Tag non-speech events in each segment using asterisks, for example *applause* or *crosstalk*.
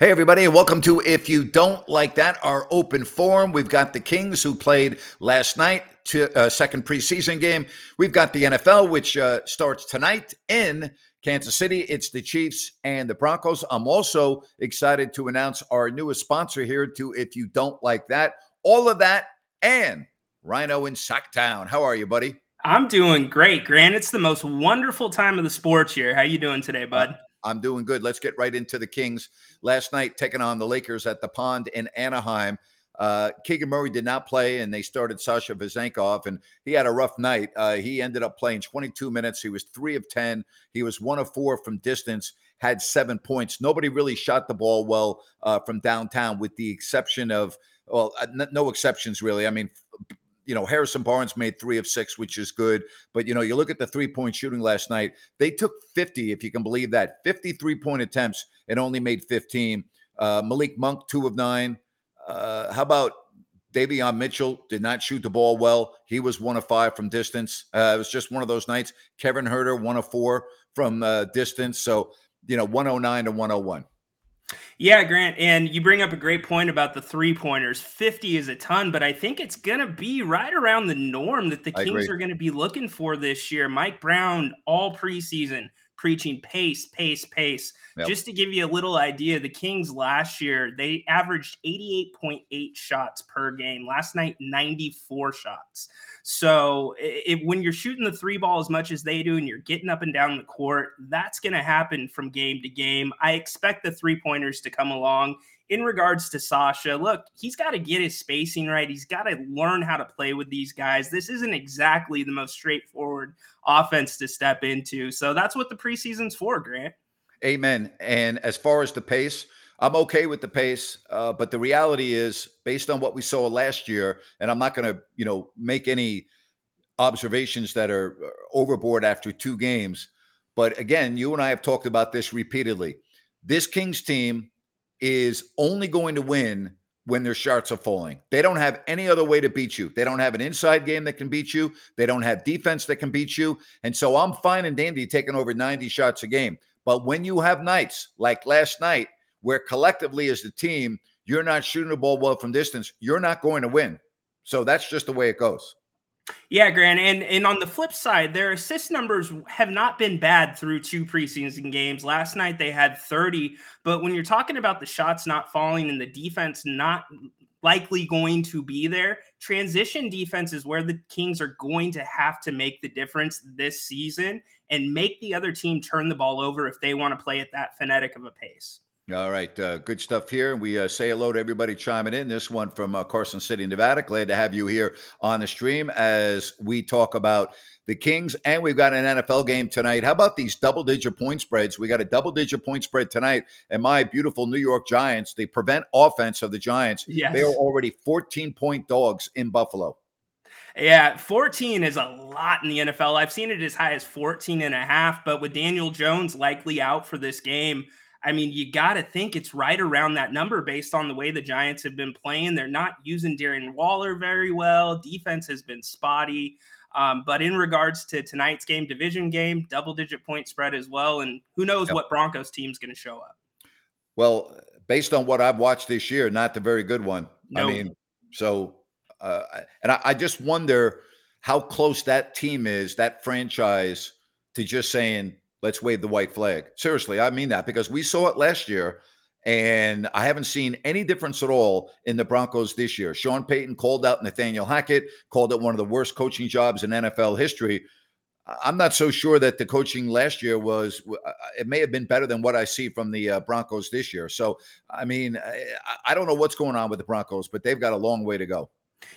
Hey, everybody, and welcome to If You Don't Like That, our open forum. We've got the Kings who played last night, to, uh, second preseason game. We've got the NFL, which uh, starts tonight in Kansas City. It's the Chiefs and the Broncos. I'm also excited to announce our newest sponsor here to If You Don't Like That. All of that and Rhino in Sacktown. How are you, buddy? I'm doing great, Grant. It's the most wonderful time of the sports year. How you doing today, bud? I'm doing good. Let's get right into the Kings. Last night, taking on the Lakers at the Pond in Anaheim. Uh, Keegan Murray did not play, and they started Sasha Vezenkov, and he had a rough night. Uh, he ended up playing 22 minutes. He was three of 10. He was one of four from distance, had seven points. Nobody really shot the ball well uh, from downtown, with the exception of, well, uh, no exceptions really. I mean, you know, Harrison Barnes made three of six, which is good. But, you know, you look at the three point shooting last night, they took 50, if you can believe that, 53 point attempts and only made 15. Uh, Malik Monk, two of nine. Uh, how about Davion Mitchell? Did not shoot the ball well. He was one of five from distance. Uh, it was just one of those nights. Kevin Huerter, one of four from uh, distance. So, you know, 109 to 101. Yeah, Grant, and you bring up a great point about the three pointers. 50 is a ton, but I think it's going to be right around the norm that the Kings are going to be looking for this year. Mike Brown, all preseason, preaching pace, pace, pace. Yep. Just to give you a little idea, the Kings last year, they averaged 88.8 shots per game. Last night, 94 shots. So if, when you're shooting the three ball as much as they do and you're getting up and down the court, that's going to happen from game to game. I expect the three pointers to come along. In regards to Sasha, look, he's got to get his spacing right. He's got to learn how to play with these guys. This isn't exactly the most straightforward offense to step into. So that's what the preseason's for, Grant. Amen. And as far as the pace, I'm okay with the pace, uh, but the reality is, based on what we saw last year, and I'm not going to, you know, make any observations that are uh, overboard after two games. But again, you and I have talked about this repeatedly. This Kings team is only going to win when their shots are falling. They don't have any other way to beat you. They don't have an inside game that can beat you. They don't have defense that can beat you. And so I'm fine and dandy taking over 90 shots a game. But when you have nights like last night, where collectively as the team, you're not shooting the ball well from distance, you're not going to win. So that's just the way it goes. Yeah, Grant. And and on the flip side, their assist numbers have not been bad through two preseason games. Last night they had 30, but when you're talking about the shots not falling and the defense not likely going to be there, transition defense is where the Kings are going to have to make the difference this season and make the other team turn the ball over if they want to play at that phonetic of a pace. All right, uh, good stuff here. We uh, say hello to everybody chiming in. This one from uh, Carson City, Nevada. Glad to have you here on the stream as we talk about the Kings, and we've got an NFL game tonight. How about these double-digit point spreads? We got a double-digit point spread tonight, and my beautiful New York Giants, the prevent offense of the Giants, yes. they are already 14-point dogs in Buffalo. Yeah, 14 is a lot in the NFL. I've seen it as high as 14 and a half, but with Daniel Jones likely out for this game, I mean, you got to think it's right around that number based on the way the Giants have been playing. They're not using Darren Waller very well. Defense has been spotty. Um, but in regards to tonight's game, division game, double digit point spread as well. And who knows yep. what Broncos team's going to show up. Well, based on what I've watched this year, not the very good one. I mean, so, uh, and I, I just wonder how close that team is, that franchise to just saying, let's wave the white flag. Seriously, I mean that because we saw it last year. And I haven't seen any difference at all in the Broncos this year. Sean Payton called out Nathaniel Hackett, called it one of the worst coaching jobs in NFL history. I'm not so sure that the coaching last year was. Uh, it may have been better than what I see from the uh, Broncos this year. So, I mean, I, I, don't know what's going on with the Broncos, but they've got a long way to go.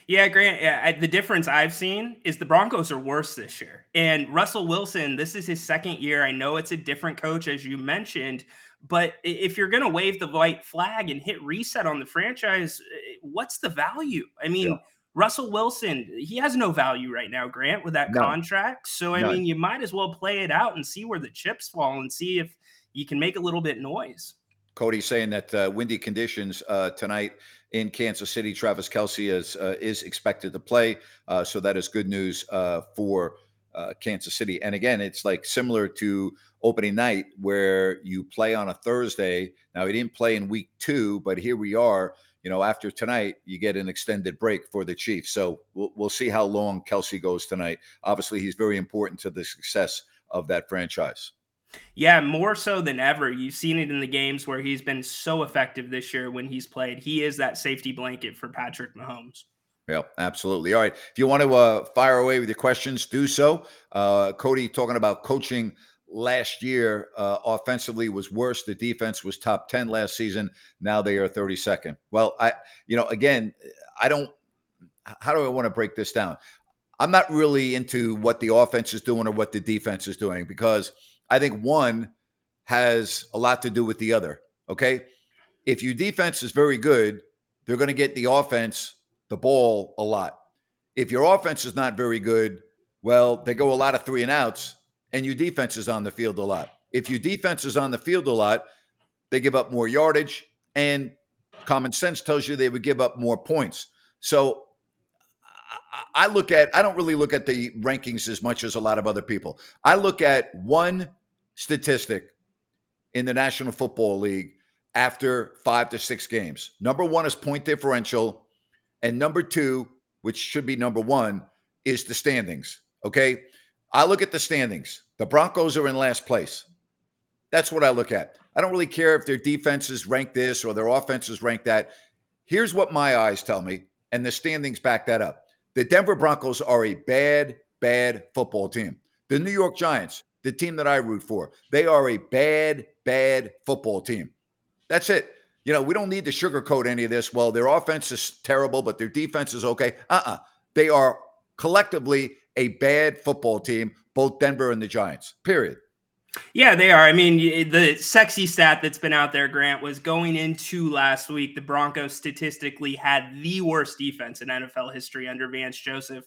Yeah, Grant. Yeah, the difference I've seen is the Broncos are worse this year, and Russell Wilson. This is his second year. I know it's a different coach, as you mentioned, but if you're going to wave the white flag and hit reset on the franchise, eh, what's the value? I mean. Yeah Russell Wilson, he has no value right now, Grant, with that None. contract. So, I None. mean, you might as well play it out and see where the chips fall and see if you can make a little bit noise. Cody saying that uh, windy conditions uh, tonight in Kansas City. Travis Kelce is uh, is expected to play, uh, so that is good news uh, for uh, Kansas City. And again, it's like similar to opening night where you play on a Thursday. Now he didn't play in week two, but here we are you know, after tonight, you get an extended break for the Chiefs. So we'll, we'll see how long Kelsey goes tonight. Obviously, he's very important to the success of that franchise. Yeah, more so than ever. You've seen it in the games where he's been so effective this year when he's played. He is that safety blanket for Patrick Mahomes. Yeah, absolutely. All right. If you want to uh, fire away with your questions, do so. Uh, Cody talking about coaching last year uh, offensively was worse. The defense was top 10 last season. Now they are 32nd. Well, I, you know, again, I don't, how do I want to break this down? I'm not really into what the offense is doing or what the defense is doing because I think one has a lot to do with the other. Okay. If your defense is very good, they're going to get the offense the ball a lot. If your offense is not very good, well, they go a lot of three and outs and your defense is on the field a lot. If your defense is on the field a lot, they give up more yardage, and common sense tells you they would give up more points. So I look at, I don't really look at the rankings as much as a lot of other people. I look at one statistic in the National Football League after five to six games. Number one is point differential, and number two, which should be number one, is the standings. Okay. I look at the standings. The Broncos are in last place. That's what I look at. I don't really care if their defenses rank this or their offenses rank that. Here's what my eyes tell me, and the standings back that up. The Denver Broncos are a bad, bad football team. The New York Giants, the team that I root for, they are a bad, bad football team. That's it. You know, we don't need to sugarcoat any of this. Well, their offense is terrible, but their defense is okay. Uh uh-uh. uh They are collectively a bad football team, both Denver and the Giants, period. Yeah, they are. I mean, the sexy stat that's been out there, Grant, was going into last week. The Broncos statistically had the worst defense in NFL history under Vance Joseph.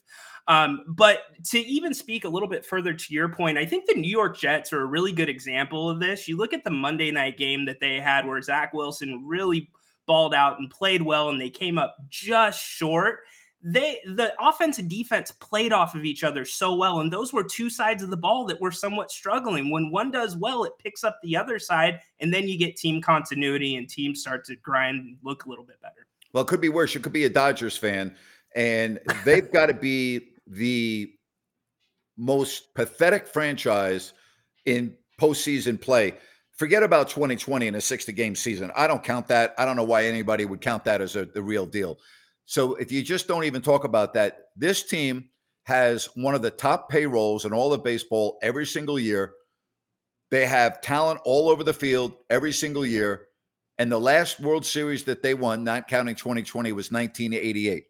Um, but to even speak a little bit further to your point, I think the New York Jets are a really good example of this. You look at the Monday night game that they had where Zach Wilson really balled out and played well, and they came up just short they the offense and defense played off of each other so well and those were two sides of the ball that were somewhat struggling. When one does well it picks up the other side and then you get team continuity and teams start to grind and look a little bit better. Well it could be worse. You could be a dodgers fan and they've got to be the most pathetic franchise in postseason play. Forget about 2020 in a 60 game season. I don't count that. I don't know why anybody would count that as a, the real deal so if you just don't even talk about that, this team has one of the top payrolls in all of baseball every single year. They have talent all over the field every single year. And the last World Series that they won, not counting 2020, was 1988.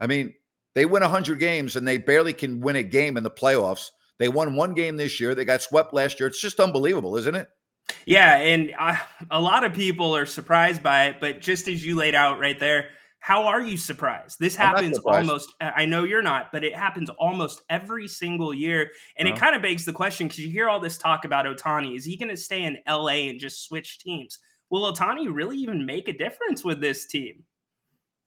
I mean, they win 100 games and they barely can win a game in the playoffs. They won one game this year. They got swept last year. It's just unbelievable, isn't it? Yeah. And I, a lot of people are surprised by it. But just as you laid out right there, how are you surprised? This happens almost, I know you're not, but it happens almost every single year. And uh-huh. it kind of begs the question because you hear all this talk about Ohtani. Is he going to stay in LA and just switch teams? Will Ohtani really even make a difference with this team?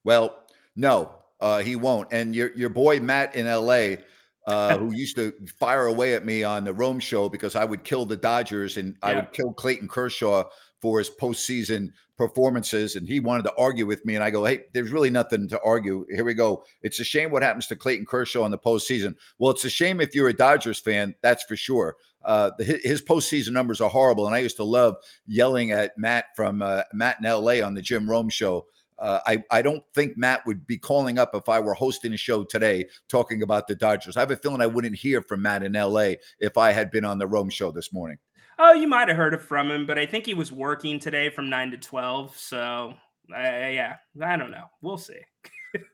Well, no, uh, he won't. And your, your boy Matt in LA, uh, *laughs* who used to fire away at me on the Rome show because I would kill the Dodgers and yeah. I would kill Clayton Kershaw for his postseason performances, and he wanted to argue with me. And I go, hey, there's really nothing to argue. Here we go. It's a shame what happens to Clayton Kershaw in the postseason. Well, it's a shame if you're a Dodgers fan, that's for sure. Uh, the, his postseason numbers are horrible, and I used to love yelling at Matt from uh, Matt in LA on the Jim Rome show. Uh, I, I don't think Matt would be calling up if I were hosting a show today talking about the Dodgers. I have a feeling I wouldn't hear from Matt in LA if I had been on the Rome show this morning. Oh, you might have heard it from him, but I think he was working today from nine to twelve. So, uh, yeah, I don't know. We'll see.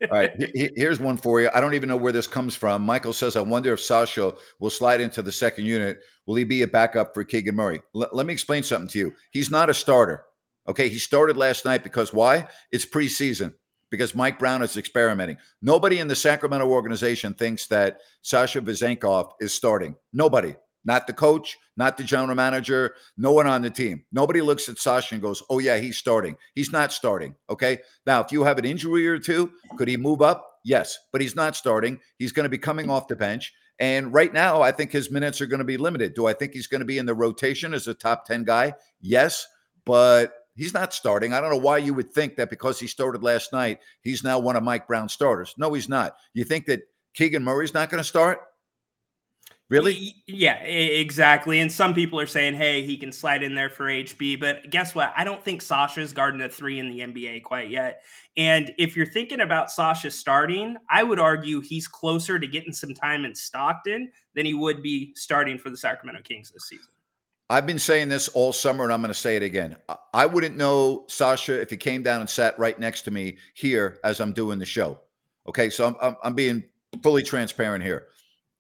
All right, here's one for you. I don't even know where this comes from. Michael says, "I wonder if Sasha will slide into the second unit. Will he be a backup for Keegan Murray?" L- let me explain something to you. He's not a starter. Okay, he started last night because why? It's preseason because Mike Brown is experimenting. Nobody in the Sacramento organization thinks that Sasha Vezenkov is starting. Nobody not the coach, not the general manager, no one on the team. Nobody looks at Sasha and goes, oh, yeah, he's starting. He's not starting. Okay. Now, if you have an injury or two, could he move up? Yes, but he's not starting. He's going to be coming off the bench. And right now, I think his minutes are going to be limited. Do I think he's going to be in the rotation as a top 10 guy? Yes, but he's not starting. I don't know why you would think that because he started last night, he's now one of Mike Brown's starters. No, he's not. You think that Keegan Murray's not going to start? Really? Yeah, exactly. And some people are saying, hey, he can slide in there for HB. But guess what? I don't think Sasha's guarding a three in the NBA quite yet. And if you're thinking about Sasha starting, I would argue he's closer to getting some time in Stockton than he would be starting for the Sacramento Kings this season. I've been saying this all summer, and I'm going to say it again. I wouldn't know Sasha if he came down and sat right next to me here as I'm doing the show. Okay, so I'm, I'm, I'm being fully transparent here.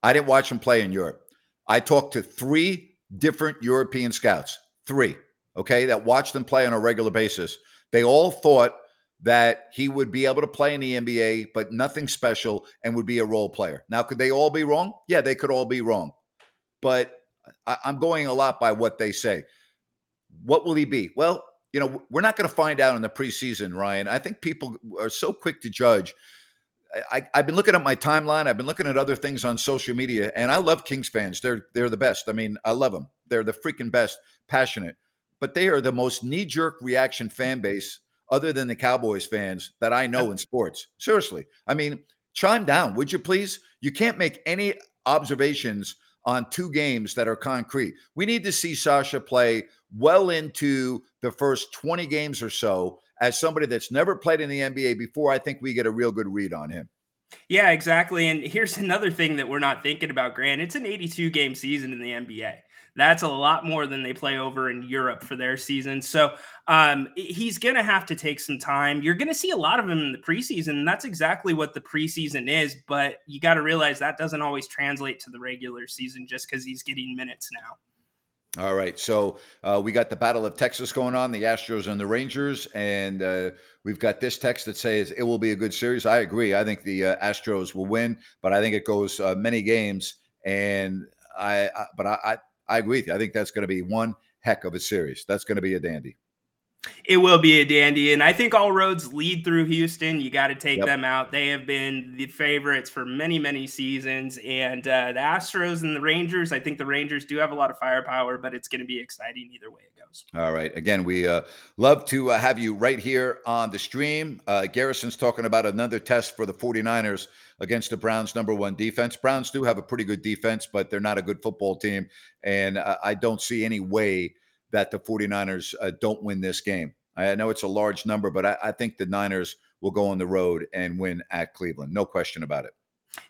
I didn't watch him play in Europe. I talked to three different European scouts, three, okay, that watched him play on a regular basis. They all thought that he would be able to play in the NBA, but nothing special and would be a role player. Now, could they all be wrong? Yeah, they could all be wrong. But I, am going a lot by what they say. What will he be? Well, you know, we're not going to find out in the preseason, Ryan. I think people are so quick to judge I, have been looking at my timeline. I've been looking at other things on social media, and I love Kings fans. They're they're the best. I mean, I love them. They're the freaking best, passionate. But they are the most knee jerk reaction fan base, other than the Cowboys fans that I know in sports. Seriously, I mean, chime down, would you please? You can't make any observations on two games that are concrete. We need to see Sasha play well into the first 20 games or so as somebody that's never played in the NBA before, I think we get a real good read on him. Yeah, exactly. And here's *laughs* another thing that we're not thinking about, Grant. It's an 82 game season in the NBA. That's a lot more than they play over in Europe for their season. So um, he's going to have to take some time. You're going to see a lot of him in the preseason. That's exactly what the preseason is. But you got to realize that doesn't always translate to the regular season just because he's getting minutes now. All right. So uh, we got the Battle of Texas going on, the Astros and the Rangers. And uh, we've got this text that says it will be a good series. I agree. I think the uh, Astros will win, but I think it goes uh, many games. And I, I but I, I, I agree with you. I think that's going to be one heck of a series. That's going to be a dandy. It will be a dandy. And I think all roads lead through Houston. You got to take yep. them out. They have been the favorites for many, many seasons. And uh, the Astros and the Rangers, I think the Rangers do have a lot of firepower, but it's going to be exciting either way it goes. All right. Again, we uh, love to uh, have you right here on the stream. Uh, Garrison's talking about another test for the 49ers against the Browns' number one defense. Browns do have a pretty good defense, but they're not a good football team. And I don't see any way that the 49ers uh, don't win this game. I know it's a large number, but I, I, think the Niners will go on the road and win at Cleveland. No question about it.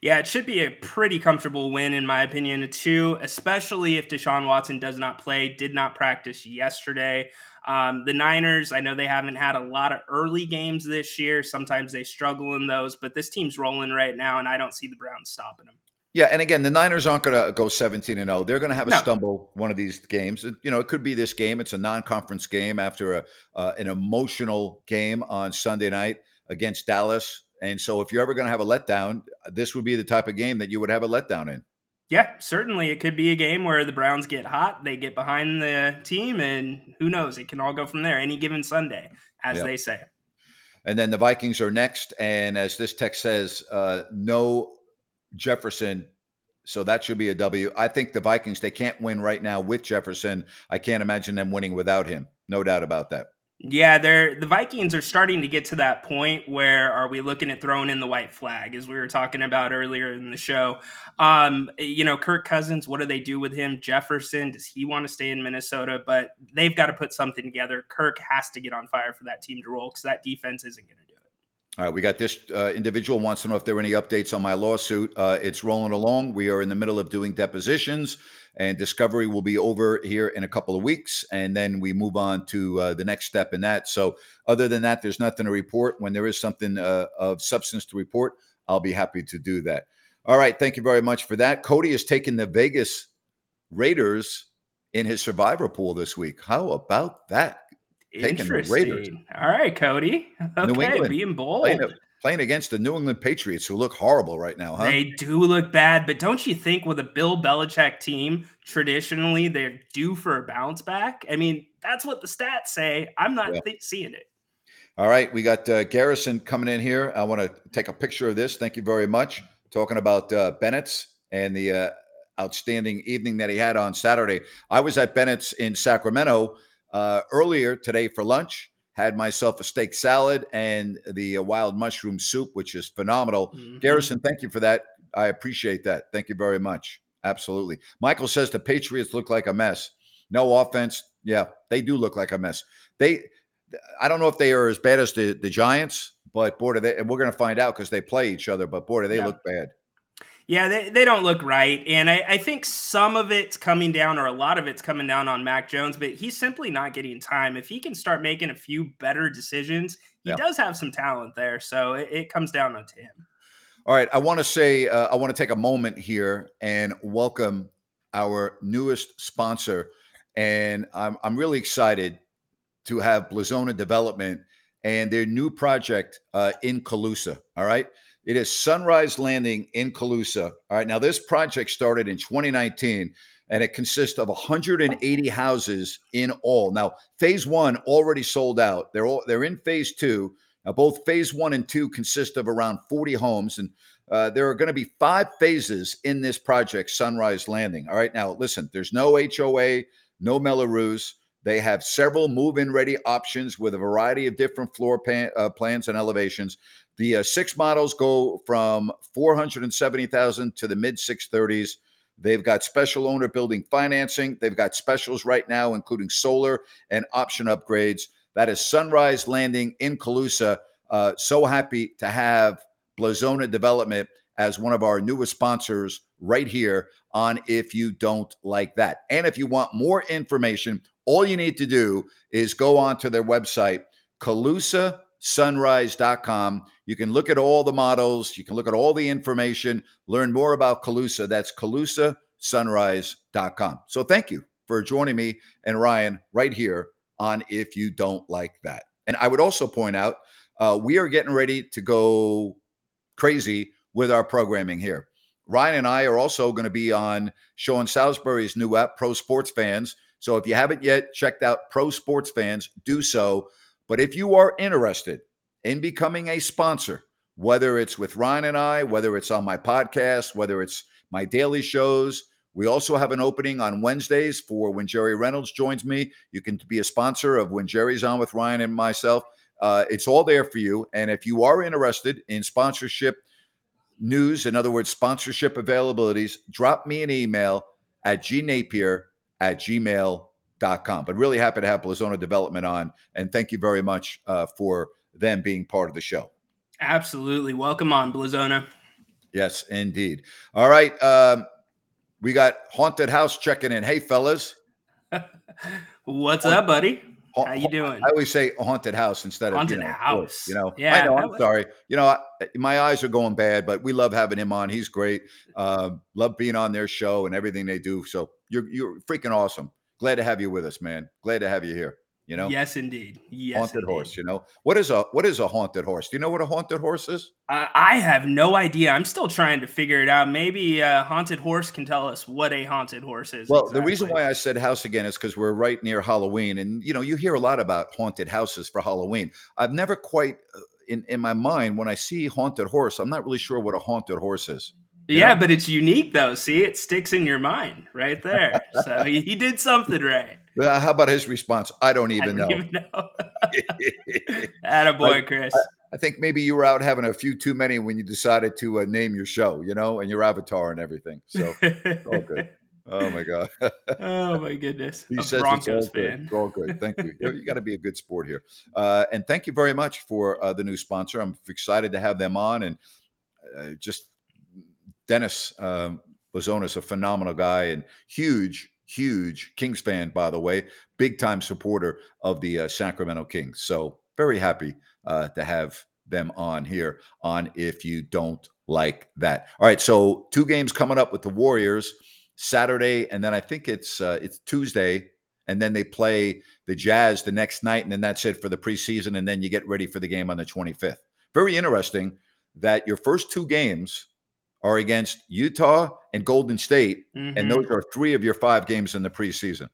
Yeah, it should be a pretty comfortable win, in my opinion, too, especially if Deshaun Watson does not play, did not practice yesterday. Um, the Niners, I know they haven't had a lot of early games this year. Sometimes they struggle in those, but this team's rolling right now, and I don't see the Browns stopping them. Yeah, and again, the Niners aren't going to go 17 and 0. They're going to have a no. stumble one of these games. You know, it could be this game. It's a non-conference game after a uh, an emotional game on Sunday night against Dallas. And so, if you're ever going to have a letdown, this would be the type of game that you would have a letdown in. Yeah, certainly. It could be a game where the Browns get hot, they get behind the team, and who knows? It can all go from there any given Sunday, as yep. they say. And then the Vikings are next. And as this text says, uh, no Jefferson So that should be a W. I think the Vikings, they can't win right now with Jefferson. I can't imagine them winning without him. No doubt about that. Yeah, they're the Vikings are starting to get to that point where are we looking at throwing in the white flag as we were talking about earlier in the show. Um, you know, Kirk Cousins, what do they do with him? Jefferson, does he want to stay in Minnesota? But they've got to put something together. Kirk has to get on fire for that team to roll because that defense isn't going to do. All right, we got this uh, individual wants to know if there are any updates on my lawsuit. Uh, it's rolling along. We are in the middle of doing depositions and discovery will be over here in a couple of weeks and then we move on to uh, the next step in that. So other than that there's nothing to report. When there is something uh, of substance to report i'll be happy to do that. All right thank you very much for that. Cody has taken the vegas raiders in his survivor pool this week. How about that taking the raiders all right cody okay being bold playing, playing against the New England Patriots, who look horrible right now, huh? They do look bad, but don't you think with a Bill Belichick team, traditionally they're due for a bounce back? I mean, that's what the stats say. I'm not yeah. th- seeing it. All right, we got uh, Garrison coming in here. I want to take a picture of this. Thank you very much. Talking about uh, Bennett's and the uh, outstanding evening that he had on Saturday. I was at Bennett's in Sacramento uh, earlier today for lunch had myself a steak salad and the uh, wild mushroom soup, which is phenomenal. Mm-hmm. Garrison, thank you for that. I appreciate that. Thank you very much. Absolutely. Michael says the Patriots look like a mess. No offense. Yeah, they do look like a mess. They, I don't know if they are as bad as the, the Giants, but boy, they, and we're going to find out because they play each other. But boy, do they yeah. look bad. Yeah, they, they don't look right. And I, I think some of it's coming down, or a lot of it's coming down on Mac Jones, but he's simply not getting time. If he can start making a few better decisions, he yeah. does have some talent there. So it, it comes down to him. All right. I want to say, uh, I want to take a moment here and welcome our newest sponsor. And I'm, I'm really excited to have Blazona Development and their new project uh, in Colusa. All right. It is Sunrise Landing in Colusa. All right. Now, this project started in 2019 and it consists of 180 houses in all. Now, phase one already sold out. They're all they're in phase two. Now, both phase one and two consist of around 40 homes, and uh, there are going to be five phases in this project, Sunrise Landing. All right. Now, listen, there's no HOA, no Mello-Roos. They have several move-in ready options with a variety of different floor pan, uh, plans and elevations. The uh, six models go from 470,000 to the mid 630s. They've got special owner building financing. They've got specials right now, including solar and option upgrades. That is Sunrise Landing in Colusa. Uh, so happy to have Blazona Development as one of our newest sponsors right here on If You Don't Like That. And if you want more information, all you need to do is go onto their website, Colusa sunrise.com. You can look at all the models, you can look at all the information, learn more about Colusa. That's colusasunrise.com. So thank you for joining me and Ryan right here on If You Don't Like That. And I would also point out uh, we are getting ready to go crazy with our programming here. Ryan and I are also going to be on Sean Salisbury's new app, Pro Sports Fans. So if you haven't yet checked out Pro Sports Fans, do so. But if you are interested in becoming a sponsor, whether it's with Ryan and I, whether it's on my podcast, whether it's my daily shows, we also have an opening on Wednesdays for when Jerry Reynolds joins me. You can be a sponsor of when Jerry's on with Ryan and myself. Uh, it's all there for you. And if you are interested in sponsorship news, in other words, sponsorship availabilities, drop me an email at gnapier at gmail.com com. But really happy to have Blazona Development on. And thank you very much uh, for them being part of the show. Absolutely. Welcome on, Blazona. Yes, indeed. All right. Um, we got Haunted House checking in. Hey, fellas. *laughs* What's up, buddy? How you doing? I always say haunted house instead of haunted you know, house. You know, yeah. I know. I'm was... sorry. You know, I, my eyes are going bad, but we love having him on. He's great. Uh, love being on their show and everything they do. So you're you're freaking awesome glad to have you with us, man. Glad to have you here. You know, yes, indeed. Yes, haunted indeed. horse. You know what is a what is a haunted horse? Do you know what a haunted horse is? Uh, I have no idea. I'm still trying to figure it out. Maybe a haunted horse can tell us what a haunted horse is. Well, exactly. the reason why I said house again is because we're right near Halloween, and you know you hear a lot about haunted houses for Halloween. I've never quite uh, in in my mind when I see haunted horse, I'm not really sure what a haunted horse is. Yeah, know? but it's unique though. See, it sticks in your mind right there. so he, he did something right. Uh, how about his response? I don't even I don't know. Even know. *laughs* Attaboy, Chris. I, I, think maybe you were out having a few too many when you decided to uh, name your show, you know, and your avatar and everything. So all good. *laughs* Oh my god. oh my *laughs* goodness. He a says Broncos it's all fan. good. It's all good. Thank you. you, got to be a good sport here. Uh, and thank you very much for uh, the new sponsor. I'm excited to have them on and uh, just Dennis um, Lazonis, a phenomenal guy and huge, huge Kings fan, by the way, big time supporter of the uh, Sacramento Kings. So very happy uh, to have them on here on If You Don't Like That. All right. So two games coming up with the Warriors. Saturday, and then I think it's uh, it's Tuesday, and then they play the Jazz the next night, and then that's it for the preseason, and then you get ready for the game on the 25th. Very interesting that your first two games are against Utah and Golden State, mm-hmm. and those are three of your five games in the preseason.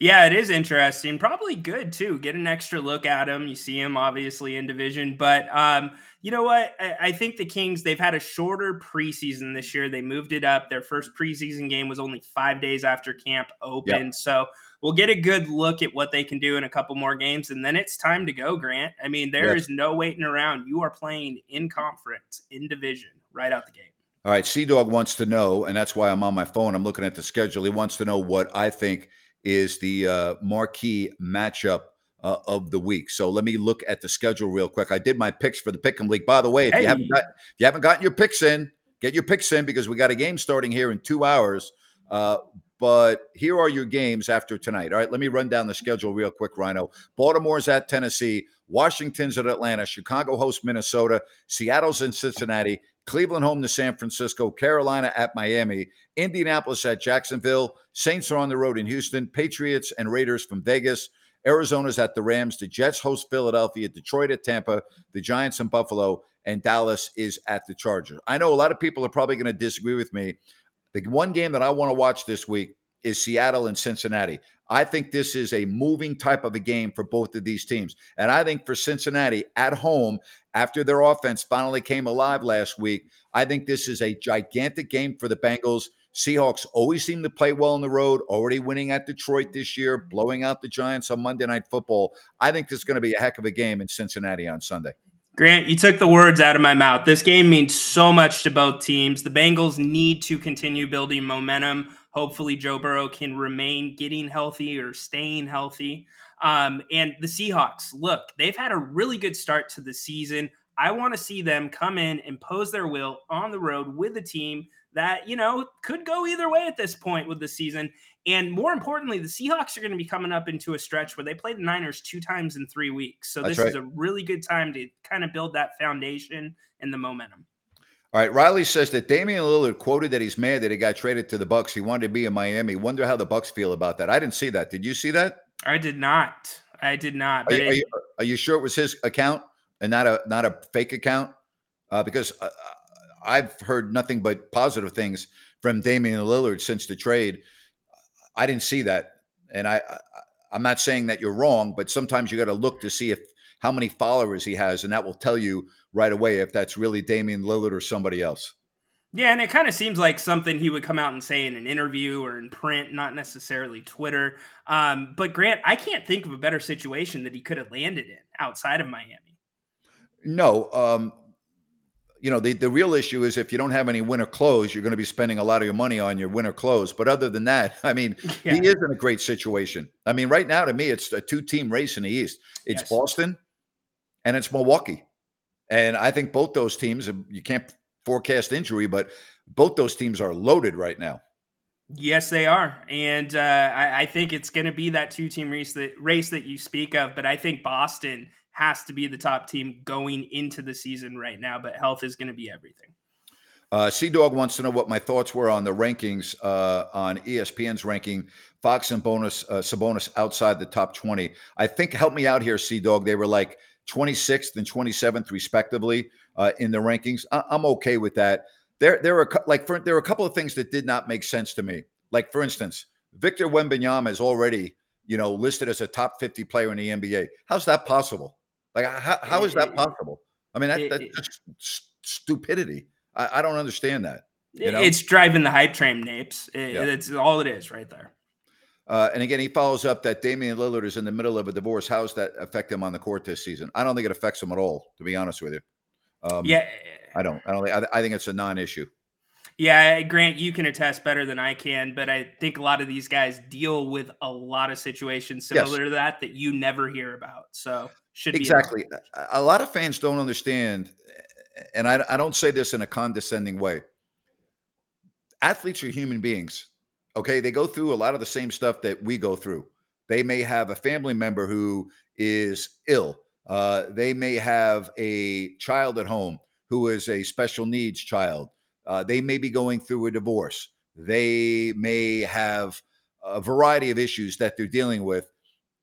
Yeah, it is interesting. Probably good too. Get an extra look at him. You see him obviously in division, but um, you know what? I, I, think the Kings they've had a shorter preseason this year. They moved it up. Their first preseason game was only five days after camp opened, yep. so we'll get a good look at what they can do in a couple more games, and then it's time to go. Grant. I mean, there yes. is no waiting around. You are playing in conference, in division, right out the gate. All right, Sea Dog wants to know, and that's why I'm on my phone. I'm looking at the schedule. He wants to know what I think is the uh, marquee matchup uh, of the week. So let me look at the schedule real quick. I did my picks for the Pick'em League. By the way, if hey. you haven't got, if you haven't gotten your picks in, get your picks in because we got a game starting here in two hours. Uh, but here are your games after tonight. All right, let me run down the schedule real quick, Rhino. Baltimore's at Tennessee, Washington's at Atlanta, Chicago hosts Minnesota, Seattle's in Cincinnati, Cleveland home to San Francisco, Carolina at Miami, Indianapolis at Jacksonville, Saints are on the road in Houston, Patriots and Raiders from Vegas, Arizona's at the Rams, the Jets host Philadelphia, Detroit at Tampa, the Giants in Buffalo, and Dallas is at the Chargers. I know a lot of people are probably going to disagree with me. The one game that I want to watch this week is Seattle and Cincinnati. I think this is a moving type of a game for both of these teams. And I think for Cincinnati at home, after their offense finally came alive last week, I think this is a gigantic game for the Bengals. Seahawks always seem to play well on the road, already winning at Detroit this year, blowing out the Giants on Monday Night Football. I think this is going to be a heck of a game in Cincinnati on Sunday. Grant, you took the words out of my mouth. This game means so much to both teams. The Bengals need to continue building momentum. Hopefully, Joe Burrow can remain getting healthy or staying healthy. Um, and the Seahawks, look, they've had a really good start to the season. I want to see them come in, and impose their will on the road with a team that, you know, could go either way at this point with the season. And more importantly, the Seahawks are going to be coming up into a stretch where they play the Niners two times in three weeks. So That's this right. is a really good time to kind of build that foundation and the momentum. All right, Riley says that Damian Lillard quoted that he's mad that he got traded to the Bucks. He wanted to be in Miami. Wonder how the Bucks feel about that. I didn't see that. Did you see that? I did not. I did not. Are, you, are, you, are you, sure it was his account and not a not a fake account? Uh, because uh, I've heard nothing but positive things from Damian Lillard since the trade. I didn't see that, and I, I I'm not saying that you're wrong, but sometimes you got to look to see if how many followers he has, and that will tell you right away if that's really Damian Lillard or somebody else. Yeah, and it kind of seems like something he would come out and say in an interview or in print, not necessarily Twitter. Um, but Grant, I can't think of a better situation that he could have landed in outside of Miami. No, um, you know, the, the real issue is if you don't have any winter clothes, you're going to be spending a lot of your money on your winter clothes. But other than that, *laughs* I mean, *laughs* yeah. he is in a great situation. I mean, right now, to me, it's a two team race in the East. It's yes. Boston and it's Milwaukee. And I think both those teams, you can't forecast injury, but both those teams are loaded right now. Yes, they are, and uh, I, I, think it's going to be that two-team race that race that you speak of. But I think Boston has to be the top team going into the season right now. But health is going to be everything. Uh, Sea Dog wants to know what my thoughts were on the rankings uh, on ESPN's ranking Fox and bonus uh, Sabonis outside the top twenty. I think help me out here, Sea Dog. They were like 26th and 27th respectively uh, in the rankings. I- am okay with that. There, there are like for, there are a couple of things that did not make sense to me. Like for instance, Victor Wembanyama is already you know listed as a top 50 player in the NBA. How's that possible? Like how, how is that possible? I mean, that, that's stupidity. I, I don't understand that. You know? It's driving the hype train, Napes. It, yeah. It's all it is right there. Uh, and again, he follows up that Damian Lillard is in the middle of a divorce. How does that affect him on the court this season? I don't think it affects him at all, to be honest with you. Um, yeah, I don't. I don't. I, I think it's a non-issue. Yeah, Grant, you can attest better than I can, but I think a lot of these guys deal with a lot of situations similar yes. to that that you never hear about. So should exactly. a lot of fans don't understand, and I, I don't say this in a condescending way. Athletes are human beings. Okay, they go through a lot of the same stuff that we go through. They may have a family member who is ill. Uh, they may have a child at home who is a special needs child. Uh, they may be going through a divorce. They may have a variety of issues that they're dealing with,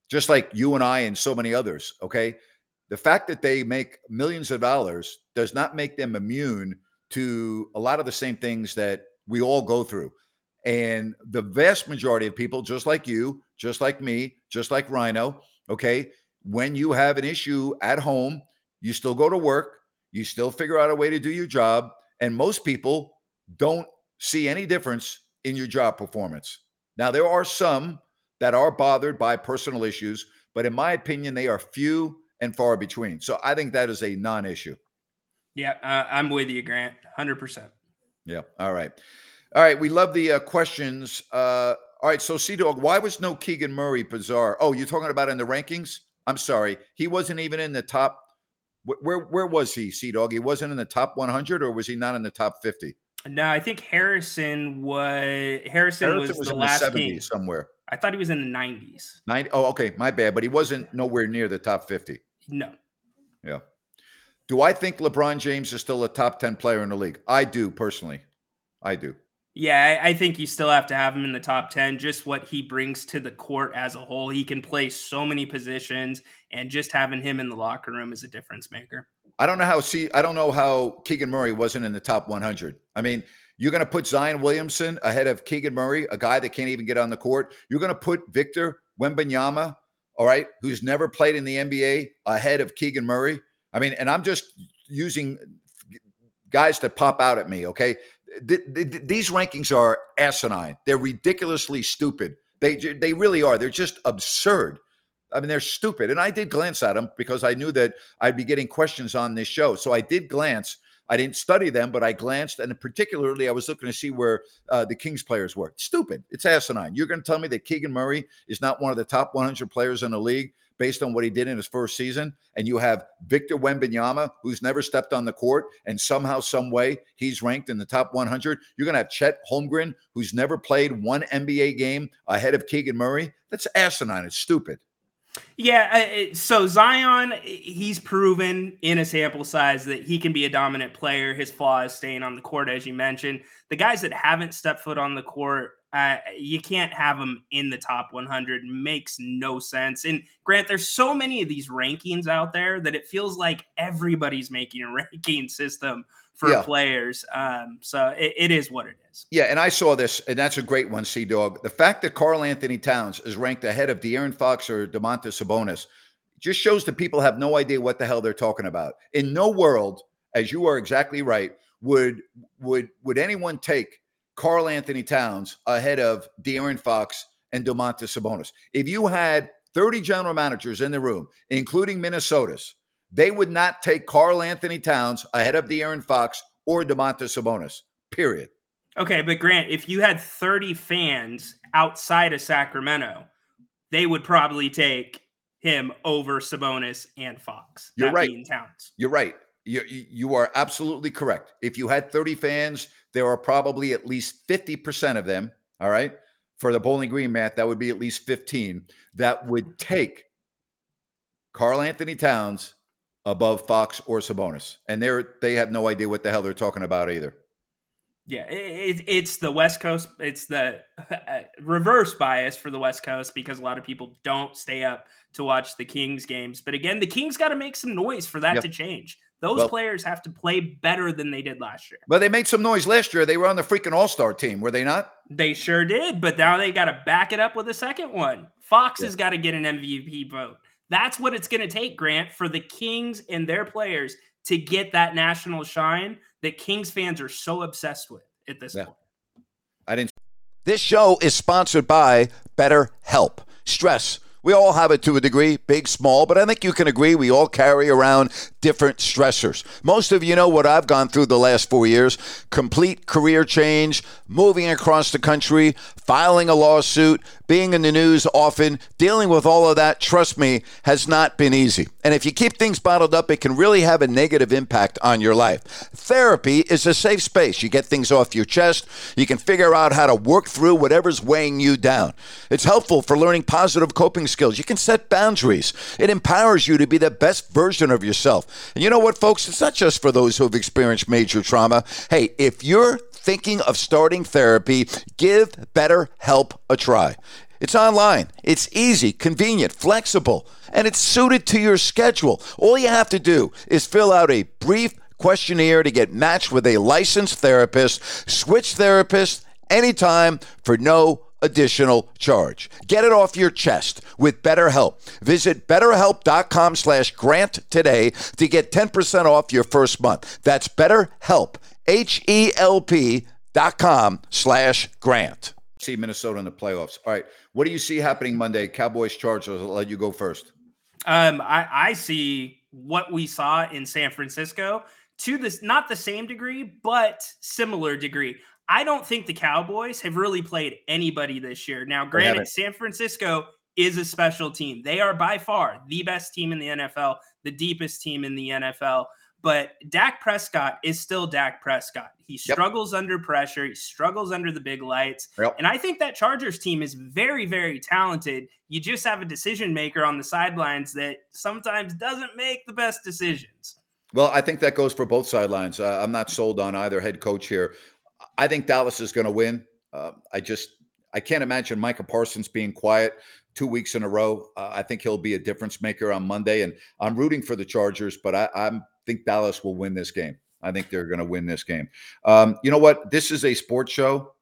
just like you and I and so many others. Okay. The fact that they make millions of dollars does not make them immune to a lot of the same things that we all go through. And the vast majority of people, just like you, just like me, just like Rhino, okay, when you have an issue at home, you still go to work, you still figure out a way to do your job, and most people don't see any difference in your job performance. Now, there are some that are bothered by personal issues, but in my opinion, they are few and far between. So I think that is a non issue. Yeah, uh, I'm with you, Grant, 100%. Yeah. All right. All right. We love the uh, questions. Uh, all right. So, Sea Dog, why was no Keegan Murray bizarre? Oh, you're talking about in the rankings? I'm sorry. He wasn't even in the top where where was he, Sea Dog? He wasn't in the top 100, or was he not in the top 50? No, I think Harrison was Harrison, Harrison was, was, the last the 70s king. somewhere. I thought he was in the 90s. 90. Oh, okay, my bad. But he wasn't nowhere near the top 50. No. Yeah. Do I think LeBron James is still a top 10 player in the league? I do personally. I do. Yeah, I think you still have to have him in the top 10. Just what he brings to the court as a whole. He can play so many positions, and just having him in the locker room is a difference maker. I don't know how see I don't know how Keegan Murray wasn't in the top 100. I mean, you're going to put Zion Williamson ahead of Keegan Murray, a guy that can't even get on the court. You're going to put Victor Wembanyama, all right, who's never played in the NBA, ahead of Keegan Murray. I mean, and I'm just using guys that pop out at me, okay? Th- th- these rankings are asinine. They're ridiculously stupid. They they really are. They're just absurd. I mean, they're stupid. And I did glance at them because I knew that I'd be getting questions on this show. So I did glance. I didn't study them, but I glanced, and particularly I was looking to see where uh, the Kings players were. Stupid. It's asinine. You're going to tell me that Keegan Murray is not one of the top 100 players in the league based on what he did in his first season, and you have Victor Wembanyama, who's never stepped on the court, and somehow, some way, he's ranked in the top 100. You're going to have Chet Holmgren, who's never played one NBA game ahead of Keegan Murray. That's asinine. It's stupid. Yeah, so Zion, he's proven in a sample size that he can be a dominant player. His flaw is staying on the court, as you mentioned. The guys that haven't stepped foot on the court uh, you can't have them in the top 100. Makes no sense. And Grant, there's so many of these rankings out there that it feels like everybody's making a *laughs* ranking system for yeah. players. Um, so it, it is what it is. Yeah, and I saw this, and that's a great one, Sea Dog. The fact that Karl-Anthony Towns is ranked ahead of De'Aaron Fox or Domantas Sabonis just shows that people have no idea what the hell they're talking about. In no world, as you are exactly right, would would would anyone take Karl-Anthony Towns ahead of De'Aaron Fox and Domantas Sabonis. If you had 30 general managers in the room, including Minnesota's, they would not take Karl-Anthony Towns ahead of De'Aaron Fox or Domantas Sabonis. Period. Okay, but Grant, if you had 30 fans outside of Sacramento, they would probably take him over Sabonis and Fox. You're right. Towns. You're right. You, you are absolutely correct. If you had 30 fans, there are probably at least 50% of them, all right? For the Bowling Green math, that would be at least 15 that would take Karl-Anthony Towns above Fox or Sabonis. And they're they have no idea what the hell they're talking about either. Yeah, it, it's the West Coast. It's the *laughs* uh, reverse bias for the West Coast because a lot of people don't stay up to watch the Kings games. But again, the Kings got to make some noise for that yep. to change. Those well, players have to play better than they did last year. But they made some noise last year. They were on the freaking All Star team, were they not? They sure did. But now they got to back it up with a second one. Fox yeah. has got to get an MVP vote. That's what it's going to take, Grant, for the Kings and their players to get that national shine that Kings fans are so obsessed with. at this yeah. point. I didn't. This show is sponsored by BetterHelp. Stress we all have it to a degree, big, small, but I think you can agree we all carry around different stressors. Most of you know what I've gone through the last four years complete career change, moving across the country, filing a lawsuit, being in the news often, dealing with all of that, trust me, has not been easy. And if you keep things bottled up, it can really have a negative impact on your life. Therapy is a safe space. You get things off your chest, you can figure out how to work through whatever's weighing you down. It's helpful for learning positive coping skills. You can set boundaries. It empowers you to be the best version of yourself. And you know what, folks? It's not just for those who have experienced major trauma. Hey, if you're thinking of starting therapy, give BetterHelp a try. It's online, it's easy, convenient, flexible, and it's suited to your schedule. All you have to do is fill out a brief questionnaire to get matched with a licensed therapist, switch therapists anytime for no additional charge. Get it off your chest with BetterHelp. Visit betterhelp.com slash grant today to get 10% off your first month. That's BetterHelp, H-E-L-P dot com slash grant. See Minnesota in the playoffs. All right. What do you see happening Monday? Cowboys, Chargers. I'll let you go first. Um, I, I see what we saw in San Francisco to this, not the same degree, but similar degree. I don't think the Cowboys have really played anybody this year. Now, granted, San Francisco is a special team. They are by far the best team in the NFL, the deepest team in the NFL. But Dak Prescott is still Dak Prescott. He struggles yep. under pressure. He struggles under the big lights. Yep. And I think that Chargers team is very, very talented. You just have a decision maker on the sidelines that sometimes doesn't make the best decisions. Well, I think that goes for both sidelines. Uh, I'm not sold on either head coach here. I think Dallas is going to win. Uh, I just I can't imagine Micah Parsons being quiet two weeks in a row. Uh, I think he'll be a difference maker on Monday, and I'm rooting for the Chargers, but I I'm, think Dallas will win this game. I think they're going to win this game. Um, you know what? This is a sports show.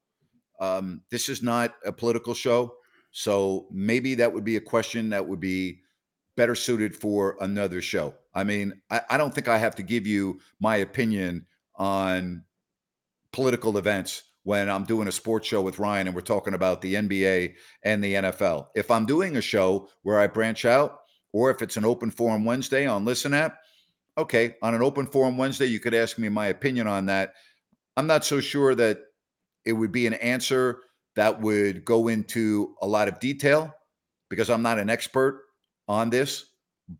Um, this is not a political show, so maybe that would be a question that would be better suited for another show. I mean, I, I don't think I have to give you my opinion on political events when I'm doing a sports show with Ryan and we're talking about the NBA and the NFL. If I'm doing a show where I branch out, or if it's an open forum Wednesday on Listen App, okay, on an open forum Wednesday, you could ask me my opinion on that. I'm not so sure that it would be an answer that would go into a lot of detail because I'm not an expert on this,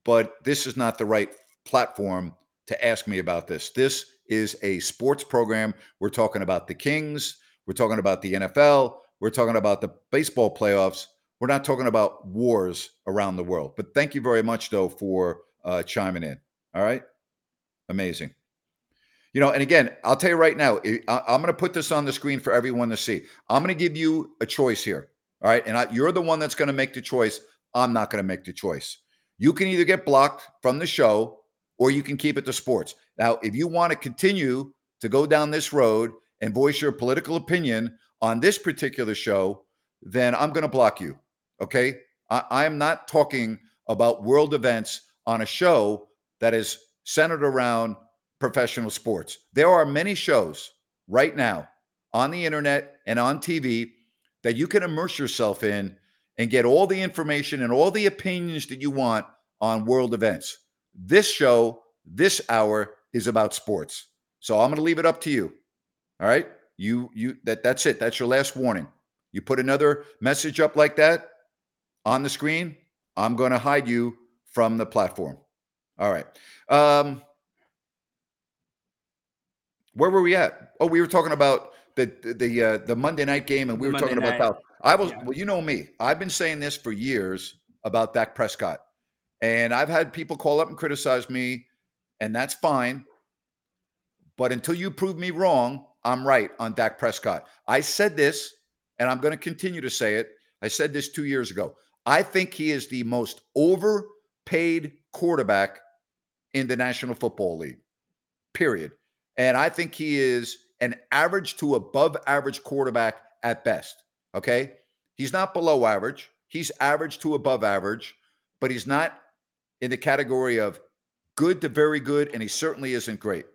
but this is not the right platform to ask me about this. This is a sports program. We're talking about the Kings. We're talking about the NFL. We're talking about the baseball playoffs. We're not talking about wars around the world. But thank you very much, though, for uh, chiming in. All right. Amazing. You know, and again, I'll tell you right now, I'm going to put this on the screen for everyone to see. I'm going to give you a choice here. All right. And I, you're the one that's going to make the choice. I'm not going to make the choice. You can either get blocked from the show or you can keep it to sports. Now, if you want to continue to go down this road and voice your political opinion on this particular show, then I'm going to block you. Okay. I, am not talking about world events on a show that is centered around professional sports. There are many shows right now on the internet and on TV that you can immerse yourself in and get all the information and all the opinions that you want on world events. This show, this hour is about sports. So I'm going to leave it up to you. All right? You you that that's it. That's your last warning. You put another message up like that on the screen, I'm going to hide you from the platform. All right. Um where were we at? Oh, we were talking about the the uh, the Monday night game, and we were Monday talking night. about that. I was yeah. well, you know me. I've been saying this for years about Dak Prescott, and I've had people call up and criticize me and that's fine. But until you prove me wrong, I'm right on Dak Prescott. I said this, and I'm going to continue to say it. I said this two years ago. I think he is the most overpaid quarterback in the National Football League, period. And I think he is an average to above average quarterback at best. Okay. He's not below average, he's average to above average, but he's not in the category of good to very good, and he certainly isn't great.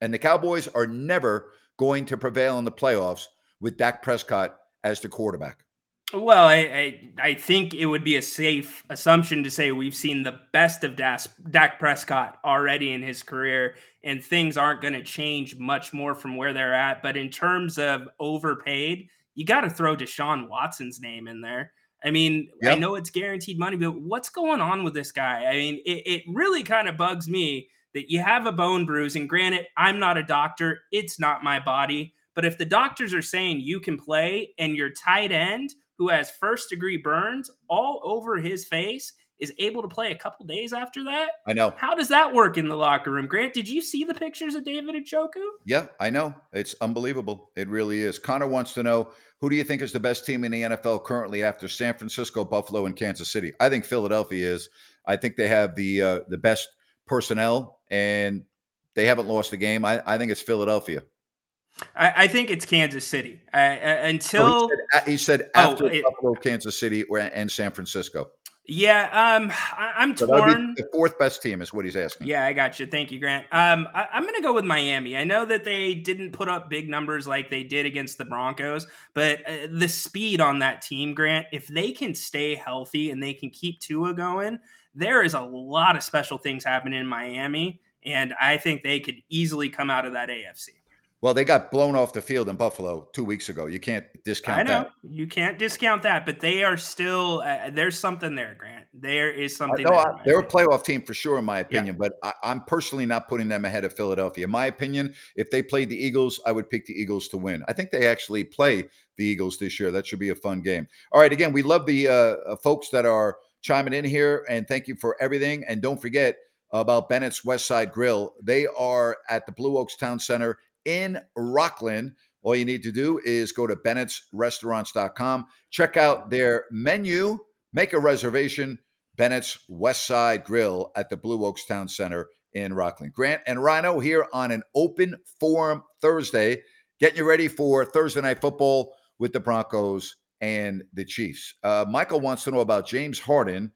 And the Cowboys are never going to prevail in the playoffs with Dak Prescott as the quarterback? Well, I, I, I think it would be a safe assumption to say we've seen the best of Das, Dak Prescott already in his career, and things aren't going to change much more from where they're at. But in terms of overpaid, you got to throw Deshaun Watson's name in there. I mean, yep. I know it's guaranteed money, but what's going on with this guy? I mean, it, it really kind of bugs me that you have a bone bruise. And granted, I'm not a doctor, it's not my body. But if the doctors are saying you can play and your tight end who has first degree burns all over his face is able to play a couple days after that. I know. How does that work in the locker room? Grant, did you see the pictures of David Njoku? Yeah, I know. It's unbelievable. It really is. Connor wants to know who do you think is the best team in the NFL currently after San Francisco, Buffalo, and Kansas City? I think Philadelphia is. I think they have the uh, the best personnel and they haven't lost a game. I, I think it's Philadelphia. I, I, think it's Kansas City. I, until oh, he, said, he, said, after oh, it, Buffalo, Kansas City, or, and San Francisco. Yeah, um, I, am torn. the fourth best team is what he's asking. Yeah, I got you. Thank you, Grant. Um, I, am going to go with Miami. I know that they didn't put up big numbers like they did against the Broncos, but uh, the speed on that team, Grant, if they can stay healthy and they can keep Tua going, there is a lot of special things happening in Miami, and I think they could easily come out of that AFC. Well, they got blown off the field in Buffalo two weeks ago. You can't discount I know. that. You can't discount that, but they are still, uh, there's something there, Grant. There is something there. I, they're a playoff team for sure, in my opinion, yeah. but I, am personally not putting them ahead of Philadelphia. In my opinion, if they played the Eagles, I would pick the Eagles to win. I think they actually play the Eagles this year. That should be a fun game. All right. Again, we love the uh, uh folks that are chiming in here, and thank you for everything. And don't forget, about Bennett's West Side Grill. They are at the Blue Oaks Town Center in Rockland. All you need to do is go to bennett'srestaurants.com, check out their menu, make a reservation. Bennett's West Side Grill at the Blue Oaks Town Center in Rockland. Grant and Rhino here on an open forum Thursday, getting you ready for Thursday night football with the Broncos and the Chiefs. Uh, Michael wants to know about James Harden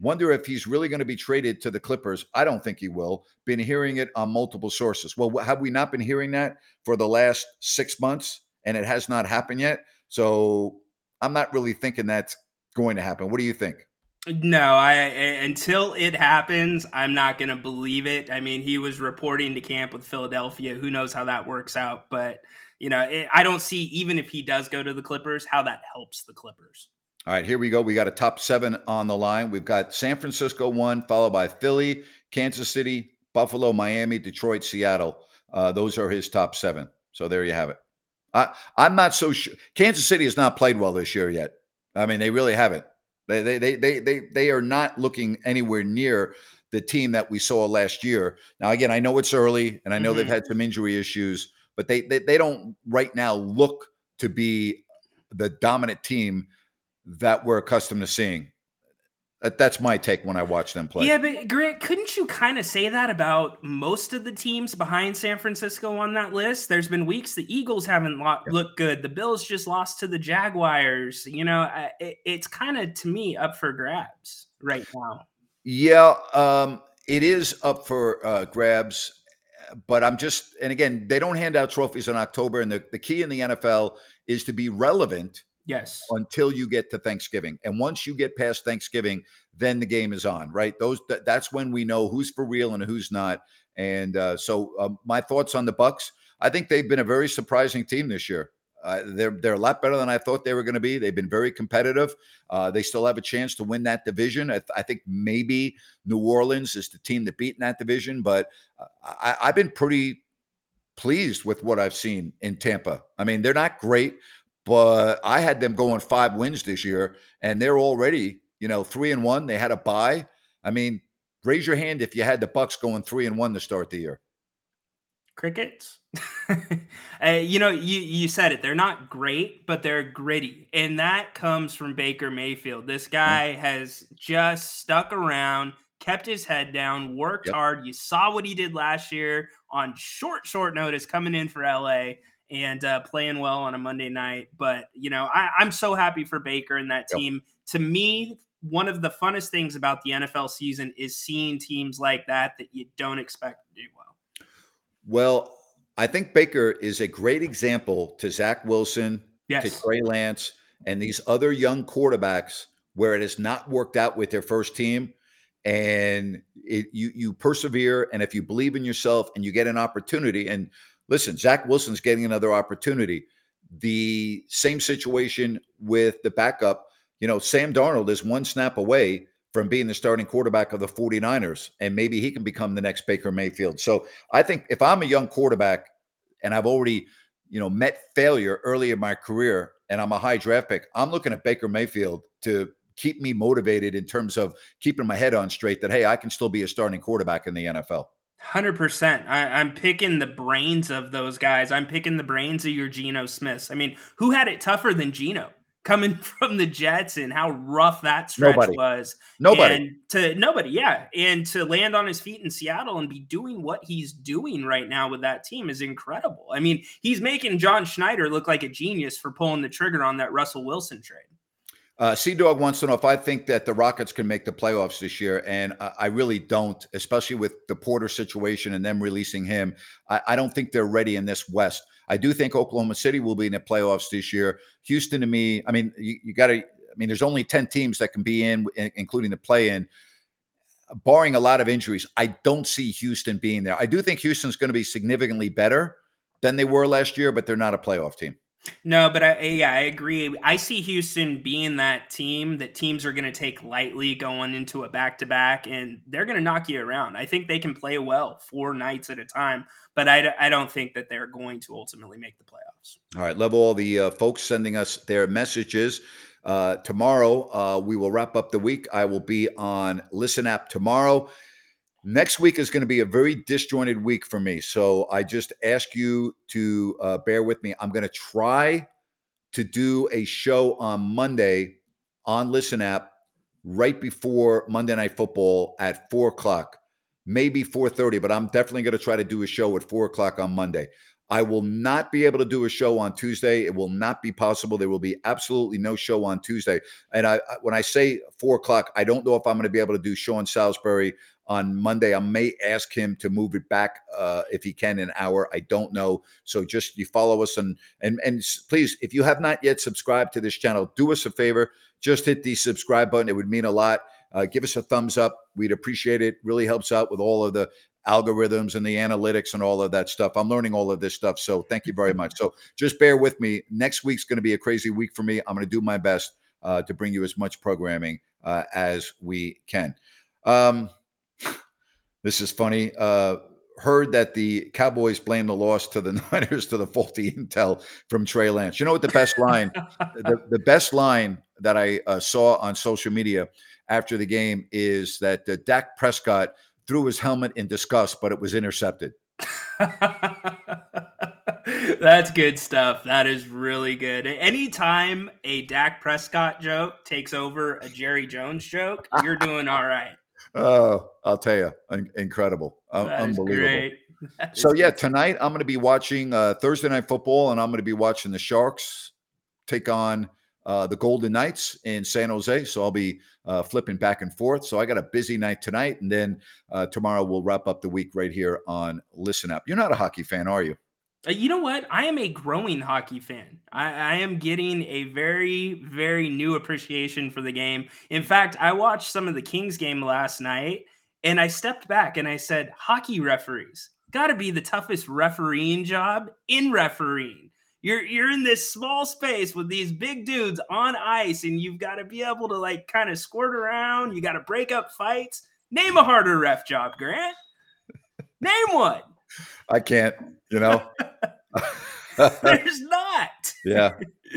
Wonder if he's really going to be traded to the Clippers. I don't think he will. Been hearing it on multiple sources. Well, have we not been hearing that for the last six months and it has not happened yet? So I'm not really thinking that's going to happen. What do you think? No, I until it happens, I'm not going to believe it. I mean, he was reporting to camp with Philadelphia. Who knows how that works out? But you know, it, I don't see even if he does go to the Clippers, how that helps the Clippers. All right, here we go. We got a top seven on the line. We've got San Francisco one, followed by Philly, Kansas City, Buffalo, Miami, Detroit, Seattle. Uh, those are his top seven. So there you have it. I, I'm not so sure. Kansas City has not played well this year yet. I mean, they really haven't. They they they they they, they are not looking anywhere near the team that we saw last year. Now, again, I know it's early, and I know mm-hmm. they've had some injury issues, but they, they they don't right now look to be the dominant team that we're accustomed to seeing. That, that's my take when I watch them play. Yeah, but Grant, couldn't you kind of say that about most of the teams behind San Francisco on that list? There's been weeks the Eagles haven't lo- looked good. The Bills just lost to the Jaguars. You know, it, it's kind of to me up for grabs right now. Yeah, um, it is up for uh, grabs but I'm just, and again, they don't hand out trophies in October. And the, the key in the NFL is to be relevant Yes. Until you get to Thanksgiving. And once you get past Thanksgiving, then the game is on, right? Those th- that's when we know who's for real and who's not. And uh, so um, my thoughts on the Bucks, I think they've been a very surprising team this year. Uh, they're they're a lot better than I thought they were going to be. They've been very competitive. Uh, they still have a chance to win that division. I, th- I, think maybe New Orleans is the team that beat in that division, but uh, I, I've been pretty pleased with what I've seen in Tampa. I mean, they're not great, but I had them going five wins this year, and they're already, you know, three and one. They had a bye. I mean, raise your hand if you had the Bucks going three and one to start the year. Crickets. uh, *laughs* you know, you you said it. They're not great, but they're gritty, and that comes from Baker Mayfield. This guy mm-hmm. has just stuck around, kept his head down, worked yep. hard. You saw what he did last year on short, short notice coming in for LA and uh, playing well on a Monday night. But you know, I, am so happy for Baker and that team. Yep. To me, one of the funnest things about the NFL season is seeing teams like that that you don't expect to do well. Well, I think Baker is a great example to Zach Wilson, yes. to Trey Lance, and these other young quarterbacks where it has not worked out with their first team. And it, you you persevere, and if you believe in yourself and you get an opportunity, and listen, Zach Wilson's getting another opportunity. The same situation with the backup. You know, Sam Darnold is one snap away from being the starting quarterback of the 49ers, and maybe he can become the next Baker Mayfield. So I think if I'm a young quarterback and I've already, you know, met failure early in my career and I'm a high draft pick, I'm looking at Baker Mayfield to keep me motivated in terms of keeping my head on straight that, hey, I can still be a starting quarterback in the NFL. Hundred percent. I'm picking the brains of those guys. I'm picking the brains of your Geno Smiths. I mean, who had it tougher than Geno? coming *laughs* from the Jets and how rough that stretch nobody. was. Nobody. And to nobody, yeah. And to land on his feet in Seattle and be doing what he's doing right now with that team is incredible. I mean, he's making John Schneider look like a genius for pulling the trigger on that Russell Wilson trade. Uh, Sea Dog wants to know if I think that the Rockets can make the playoffs this year, and uh, I really don't, especially with the Porter situation and them releasing him. I, I don't think they're ready in this West. I do think Oklahoma City will be in the playoffs this year. Houston, to me, I mean, you, you got to. I mean, there's only ten teams that can be in, including the play-in. Barring a lot of injuries, I don't see Houston being there. I do think Houston's going to be significantly better than they were last year, but they're not a playoff team. No, but I yeah, I agree. I see Houston being that team that teams are going to take lightly going into a back to back, and they're going to knock you around. I think they can play well four nights at a time, but I, I don't think that they're going to ultimately make the playoffs. All right, love all the uh, folks sending us their messages. Uh, tomorrow, uh, we will wrap up the week. I will be on Listen App tomorrow. Next week is going to be a very disjointed week for me. So I just ask you to uh, bear with me. I'm going to try to do a show on Monday on Listen App right before Monday Night Football at four o'clock, maybe 4:30, but I'm definitely going to try to do a show at four o'clock on Monday. I will not be able to do a show on Tuesday. It will not be possible. There will be absolutely no show on Tuesday. And I, when I say four o'clock, I don't know if I'm going to be able to do Sean Salisbury on Monday. I may ask him to move it back uh, if he can an hour. I don't know. So just you follow us and and and please, if you have not yet subscribed to this channel, do us a favor. Just hit the subscribe button. It would mean a lot. Uh, give us a thumbs up. We'd appreciate it. Really helps out with all of the algorithms and the analytics and all of that stuff. I'm learning all of this stuff. So thank you very much. So just bear with me. Next week's going to be a crazy week for me. I'm going to do my best uh, to bring you as much programming uh, as we can. Um, this is funny. Uh, heard that the Cowboys blame the loss to the *laughs* Niners to the faulty intel from Trey Lance. You know what the best line, the, the best line that I uh, saw on social media after the game is that uh, Dak Prescott threw his helmet in disgust, but it was intercepted. *laughs* That's good stuff. That is really good. Anytime a Dak Prescott joke takes over a Jerry Jones joke, you're doing all right. *laughs* Oh, I'll tell you, incredible, unbelievable. *laughs* So yeah, tonight I'm going to be watching uh, Thursday night football, and I'm going to be watching the Sharks take on uh, the Golden Knights in San Jose. So I'll be uh, flipping back and forth. So I got a busy night tonight, and then uh, tomorrow we'll wrap up the week right here on Listen Up. You're not a hockey fan, are you? Uh, you know what? I am a growing hockey fan. I, I, am getting a very, very new appreciation for the game. In fact, I watched some of the Kings game last night and I stepped back and I said, hockey referees got to be the toughest refereeing job in refereeing. You're you're in this small space with these big dudes on ice, and you've got to be able to like kind of squirt around. You got to break up fights. Name a harder ref job, Grant. Name one. I can't. You know. *laughs* There's not. yeah,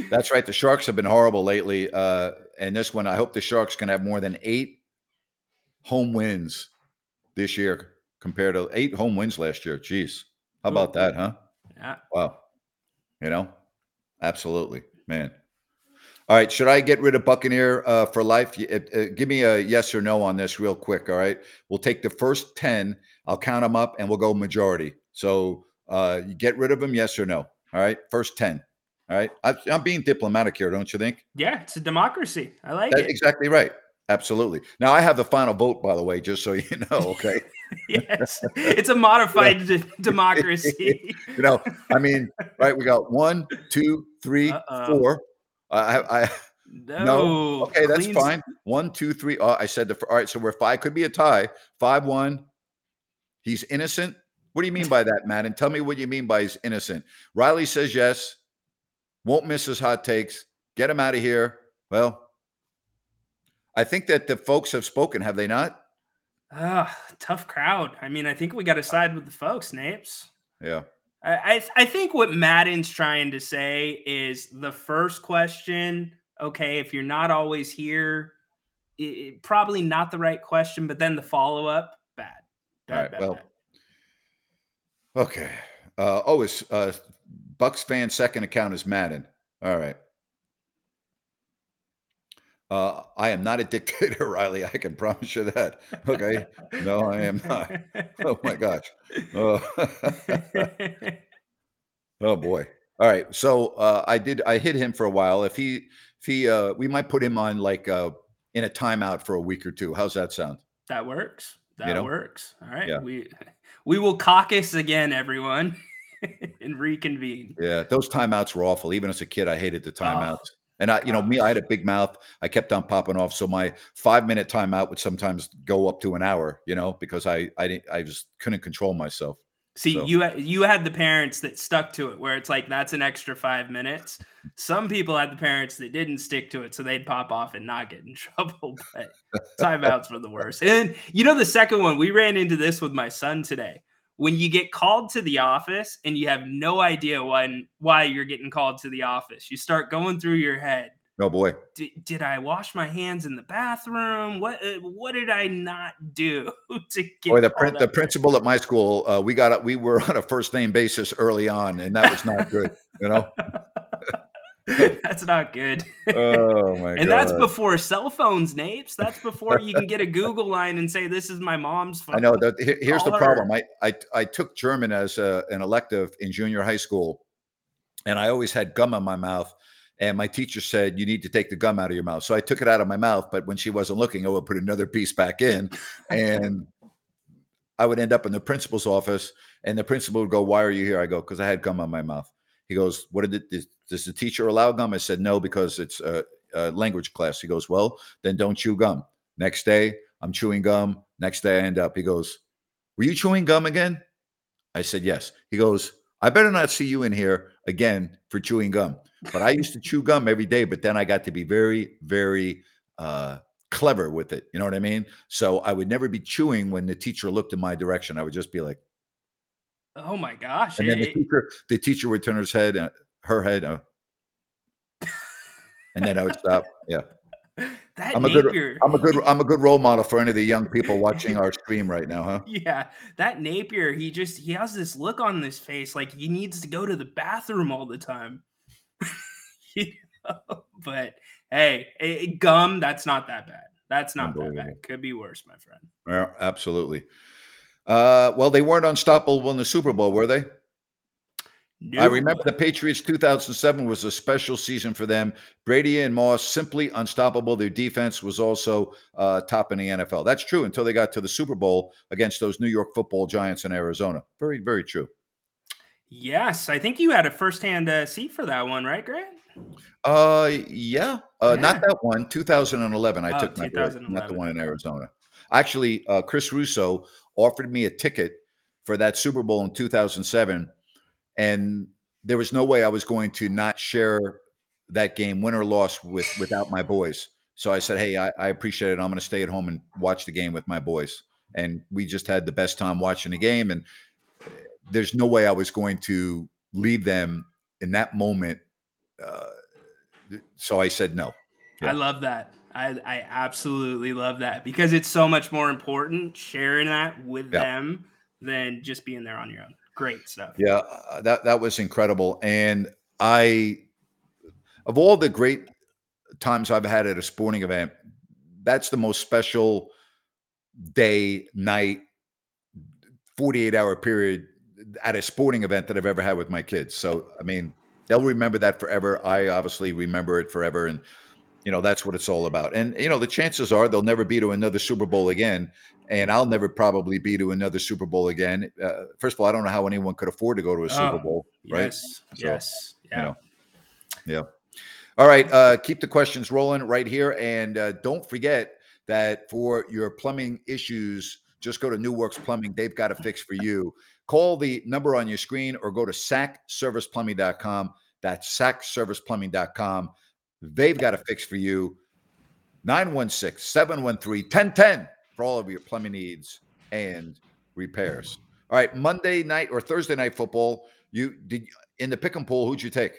that's right. The Sharks have been horrible lately, uh, and this one, I hope the Sharks can have more than eight home wins this year compared to eight home wins last year. Jeez, how about that, huh? Yeah. Wow. You know, absolutely, man. All right, should I get rid of Buccaneer uh, for life? Uh, uh, give me a yes or no on this, real quick. All right, we'll take the first ten. I'll count them up, and we'll go majority. So uh, you get rid of them, yes or no? All right, first ten. All right, I, am being diplomatic here, don't you think? Yeah, it's a democracy. I like That's it. Exactly right. Absolutely. Now I have the final vote, by the way, just so *laughs* you know. Okay. *laughs* yes, it's a modified d- democracy. *laughs* you know, I mean, right? We got one, two, three, Uh-oh. four. I, I no. no. Okay, that's Cleans. fine. One, two, three. Oh, I said the. All right, so we're five. Could be a tie. Five one. He's innocent. What do you mean by that, Matt? And tell me what you mean by he's innocent. Riley says yes. Won't miss his hot takes. Get him out of here. Well, I think that the folks have spoken, have they not? Uh, tough crowd. I mean, I think we got to side with the folks, Napes. Yeah. I, I, I think what Madden's trying to say is the first question, okay, if you're not always here, it, probably not the right question, but then the follow up, bad. bad All right. Bad, well, bad. Okay. Uh, oh, it's uh, Bucks fan second account is Madden. All right. Uh, I am not a *laughs* dictator, Riley. I can promise you that. Okay. No, I am not. Oh my gosh. Oh, *laughs* oh boy. All right. So uh, I did. I hit him for a while. If he, if he, uh, we might put him on like uh, in a timeout for a week or two. How's that sound? That works. That you know? works. All right. Yeah. We we will caucus again, everyone, *laughs* and reconvene. Yeah, those timeouts were awful. Even as a kid, I hated the oh, timeouts. Oh. And I, you know, me, I had a big mouth. I kept on popping off. So my five minute timeout would sometimes go up to an hour, you know, because I, I, didn't, I just couldn't control myself. See, so. you you had the parents that stuck to it, where it's like that's an extra five minutes. Some people had the parents that didn't stick to it, so they'd pop off and not get in *laughs* trouble. But *laughs* timeouts were the worst. And you know, the second one, we ran into this with my son today when you get called to the office and you have no idea when why you're getting called to the office you start going through your head. Oh boy. Did i wash my hands in the bathroom? What uh, what did i not do *laughs* to get boy, the, prin- the principal at my school uh, we got we were *laughs* on a first name basis early on and that was not good you know *laughs* *laughs* that's not good. Oh my god. And that's before cell phones, Napes. That's before you can get a *laughs* Google line and say this is my mom's phone. I know that here's Call the problem. I, I I took German as a, an elective in junior high school and I always had gum in my mouth and my teacher said you need to take the gum out of your mouth. So I took it out of my mouth, but when she wasn't looking, I would put another piece back in and I would end up in the principal's office and the principal would go, "Why are you here?" I go, "Cuz I had gum on my mouth." He goes, "What did does the teacher allow gum?" I said, "No, because it's a, a language class." He goes, "Well, then don't chew gum." Next day, I'm chewing gum. Next day, I end up. He goes, "Were you chewing gum again?" I said, "Yes." He goes, "I better not see you in here again for chewing gum." But I used to chew gum every day, but then I got to be very, very uh, clever with it. You know what I mean? So I would never be chewing when the teacher looked in my direction. I would just be like, Oh my gosh! And then the teacher, the teacher would turn his head, uh, her head, uh, and then I would stop. Yeah. *laughs* That I'm a Napear, good I'm a good I'm a good role model for any of the young people watching our stream right now, huh? Yeah. That Napear, he just he has this look on his face like he needs to go to the bathroom all the time. *laughs* you know? But hey, a, gum, that's not that bad. That's not that bad. Could be worse, my friend. Yeah, absolutely. Uh, well, they weren't unstoppable in the Super Bowl, were they? No. I remember the Patriots 2007 was a special season for them. Brady and Moss simply unstoppable. Their defense was also uh, top in the NFL. That's true until they got to the Super Bowl against those New York football giants in Arizona. Very, very true. Yes, I think you had a firsthand uh, seat for that one, right, Grant? Uh, yeah. Uh, yeah. Not that one. 2011. I oh, took my not the one in Arizona. Actually, uh, Chris Russo offered me a ticket for that Super Bowl in 2007, and there was no way I was going to not share that game, win or loss, with without my boys. So I said, "Hey, I, I appreciate it. I'm going to stay at home and watch the game with my boys." And we just had the best time watching the game. And there's no way I was going to leave them in that moment. Uh, so I said no. Yeah. I love that. I, I absolutely love that because it's so much more important sharing that with yeah. them than just being there on your own. Great stuff. Yeah, uh, that that was incredible, and I, of all the great times I've had at a sporting event, that's the most special day, night, forty-eight hour period at a sporting event that I've ever had with my kids. So, I mean, they'll remember that forever. I obviously remember it forever, and you know that's what it's all about. And you know the chances are they'll never be to another Super Bowl again, and I'll never probably be to another Super Bowl again. Uh, first of all, I don't know how anyone could afford to go to a Super oh, Bowl, right? Yes, so, yes, yeah, you know, yeah. All right, uh, keep the questions rolling right here, and uh, don't forget that for your plumbing issues, just go to New Works Plumbing. They've got a fix for you. Call the number on your screen or go to sacserviceplumbing.com. That's sacserviceplumbing.com. They've got a fix for you. 916 713 1010 for all of your plumbing needs and repairs. All right, Monday night or Thursday night football. You did in the pick and pool. Who'd you take?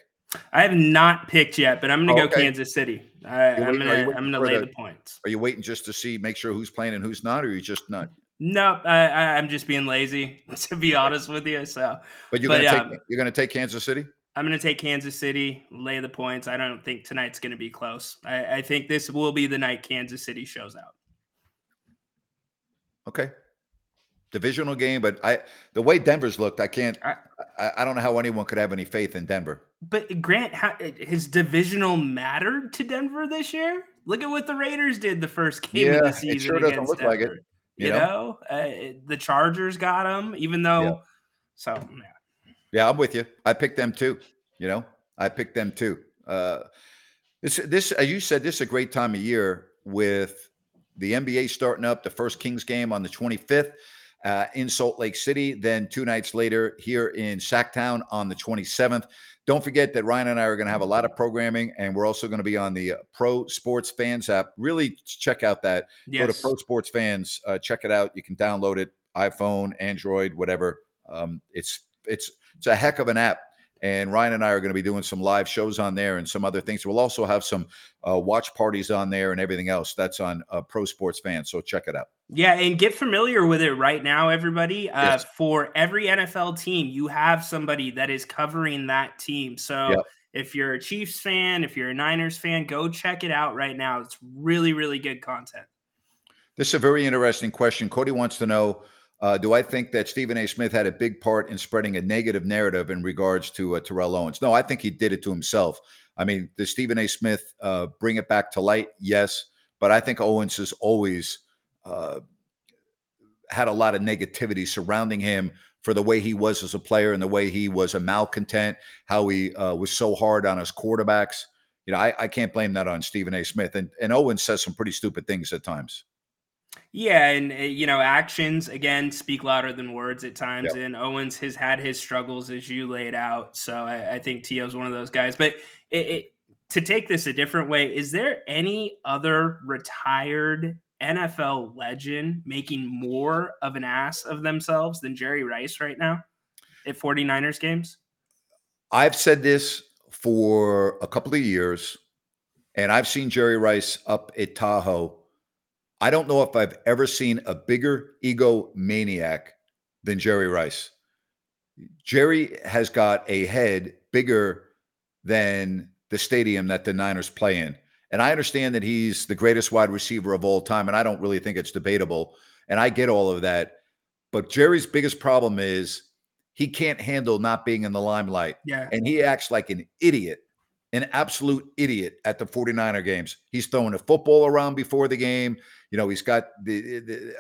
I have not picked yet, but I'm going to go Kansas City. I, am going to I'm going to lay the, the, points. Are you waiting just to see, make sure who's playing and who's not, or are you just not? No, I, am just being lazy *laughs* to be honest with you. So, but you're going to um, take you're going to take Kansas City. I'm going to take Kansas City, lay the points. I don't think tonight's going to be close. I, I think this will be the night Kansas City shows out. Okay, divisional game, but I the way Denver's looked, I can't. I, I, don't know how anyone could have any faith in Denver. But Grant, how, his divisional mattered to Denver this year. Look at what the Raiders did the first game yeah, of the season. It sure doesn't look Denver. like it. You, you know, know? Uh, the Chargers got him, even though. Yeah. So yeah. Yeah, I'm with you. I picked them too. You know, I picked them too. Uh, this this as you said, this is a great time of year with the NBA starting up. The first Kings game on the 25th uh, in Salt Lake City. Then two nights later here in Sacktown on the 27th. Don't forget that Ryan and I are going to have a lot of programming, and we're also going to be on the uh, Pro Sports Fans app. Really check out that. Yes. Go to Pro Sports Fans, uh, check it out. You can download it, iPhone, Android, whatever. Um, it's it's it's a heck of an app and Ryan and I are going to be doing some live shows on there and some other things. We'll also have some uh, watch parties on there and everything else. That's on uh, Pro Sports Fans. So check it out. Yeah, and get familiar with it right now, everybody. Uh, yes. For every NFL team, you have somebody that is covering that team. So yep. if you're a Chiefs fan, if you're a Niners fan, go check it out right now. It's really, really good content. This is a very interesting question. Cody wants to know uh, do I think that Stephen A. Smith had a big part in spreading a negative narrative in regards to uh, Terrell Owens? No, I think he did it to himself. I mean, does Stephen A. Smith uh, bring it back to light? Yes, but I think Owens has always uh, had a lot of negativity surrounding him for the way he was as a player and the way he was a malcontent, how he uh, was so hard on his quarterbacks. You know, I, I can't blame that on Stephen A. Smith. And, and Owens says some pretty stupid things at times. Yeah, and eh, you know, actions again speak louder than words at times. Yep. And Owens has had his struggles as you laid out. So I, I think T.O.'s one of those guys. But it, it, to take this a different way, is there any other retired NFL legend making more of an ass of themselves than Jerry Rice right now at 49ers games? I've said this for a couple of years, and I've seen Jerry Rice up at Tahoe I don't know if I've ever seen a bigger ego maniac than Jerry Rice. Jerry has got a head bigger than the stadium that the Niners play in. And I understand that he's the greatest wide receiver of all time, and I don't really think it's debatable. And I get all of that. But Jerry's biggest problem is he can't handle not being in the limelight. Yeah. And he acts like an idiot, an absolute idiot at the 49er games. He's throwing the football around before the game. You know, he's got the, the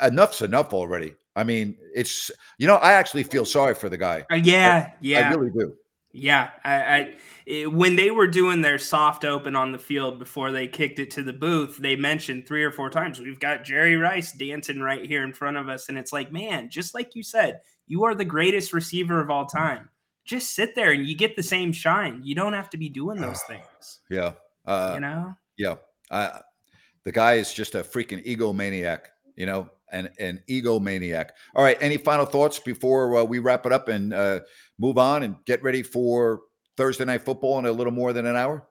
uh, enough's enough already. I mean, it's you know, I actually feel sorry for the guy. Uh, yeah, I, yeah, I really do. Yeah, I, I it, when they were doing their soft open on the field before they kicked it to the booth, they mentioned three or four times we've got Jerry Rice dancing right here in front of us, and it's like, man, just like you said, you are the greatest receiver of all time. Just sit there and you get the same shine. You don't have to be doing those things. Yeah, uh, you know. Yeah, I the guy is just a freaking egomaniac, you know, an, an egomaniac. All right. Any final thoughts before uh, we wrap it up and uh, move on and get ready for Thursday night football in a little more than an hour?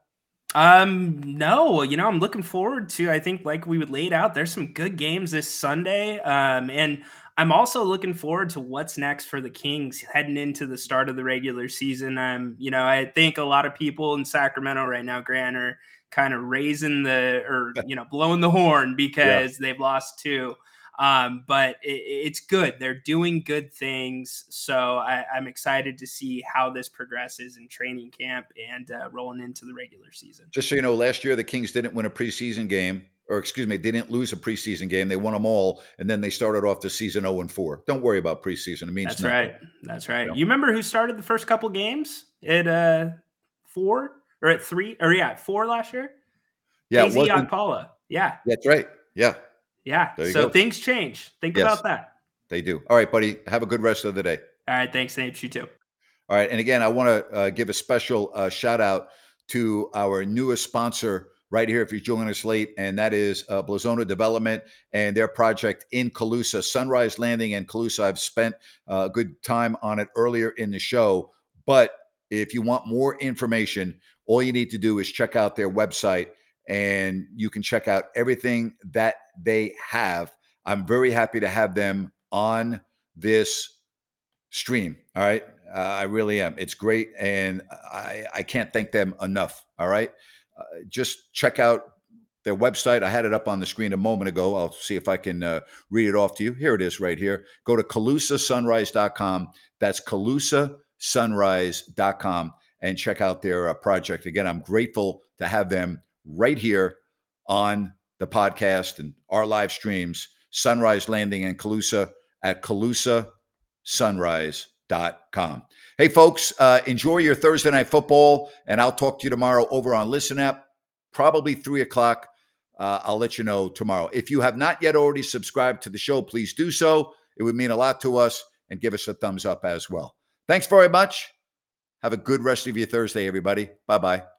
Um, no, you know, I'm looking forward to, I think, like we would laid out, there's some good games this Sunday. Um, and I'm also looking forward to what's next for the Kings heading into the start of the regular season. Um, you know, I think a lot of people in Sacramento right now, Grant, are kind of raising the or you know blowing the horn because yeah. they've lost two. Um, but it, it's good. They're doing good things. So I, am excited to see how this progresses in training camp and uh, rolling into the regular season. Just so you know, last year the Kings didn't win a preseason game, or excuse me, they didn't lose a preseason game. They won them all, and then they started off the season 0 and 4. Don't worry about preseason. It means that's nothing. right. That's right. You remember who started the first couple games at uh four or at three or yeah, four last year? Yeah, KZ Okpala. Yeah. That's right. Yeah. Yeah. So go. things change. Think yes, about that. They do. All right, buddy. Have a good rest of the day. All right. Thanks, Nate. You too. All right. And again, I want to uh, give a special uh, shout out to our newest sponsor right here if you're joining us late, and that is uh, Blazona Development and their project in Colusa, Sunrise Landing in Colusa. I've spent uh, a good time on it earlier in the show. But if you want more information, all you need to do is check out their website and you can check out everything that they have. I'm very happy to have them on this stream. All right. Uh, I really am. It's great. And I, I can't thank them enough. All right. Uh, just check out their website. I had it up on the screen a moment ago. I'll see if I can uh, read it off to you. Here it is right here. Go to ColusaSunrise.com. That's ColusaSunrise.com and check out their uh, project. Again, I'm grateful to have them right here on the podcast and our live streams, Sunrise Landing and Colusa at ColusaSunrise.com. Hey, folks, uh, enjoy your Thursday night football, and I'll talk to you tomorrow over on Listen App, probably three o'clock. Uh, I'll let you know tomorrow. If you have not yet already subscribed to the show, please do so. It would mean a lot to us and give us a thumbs up as well. Thanks very much. Have a good rest of your Thursday, everybody. Bye bye.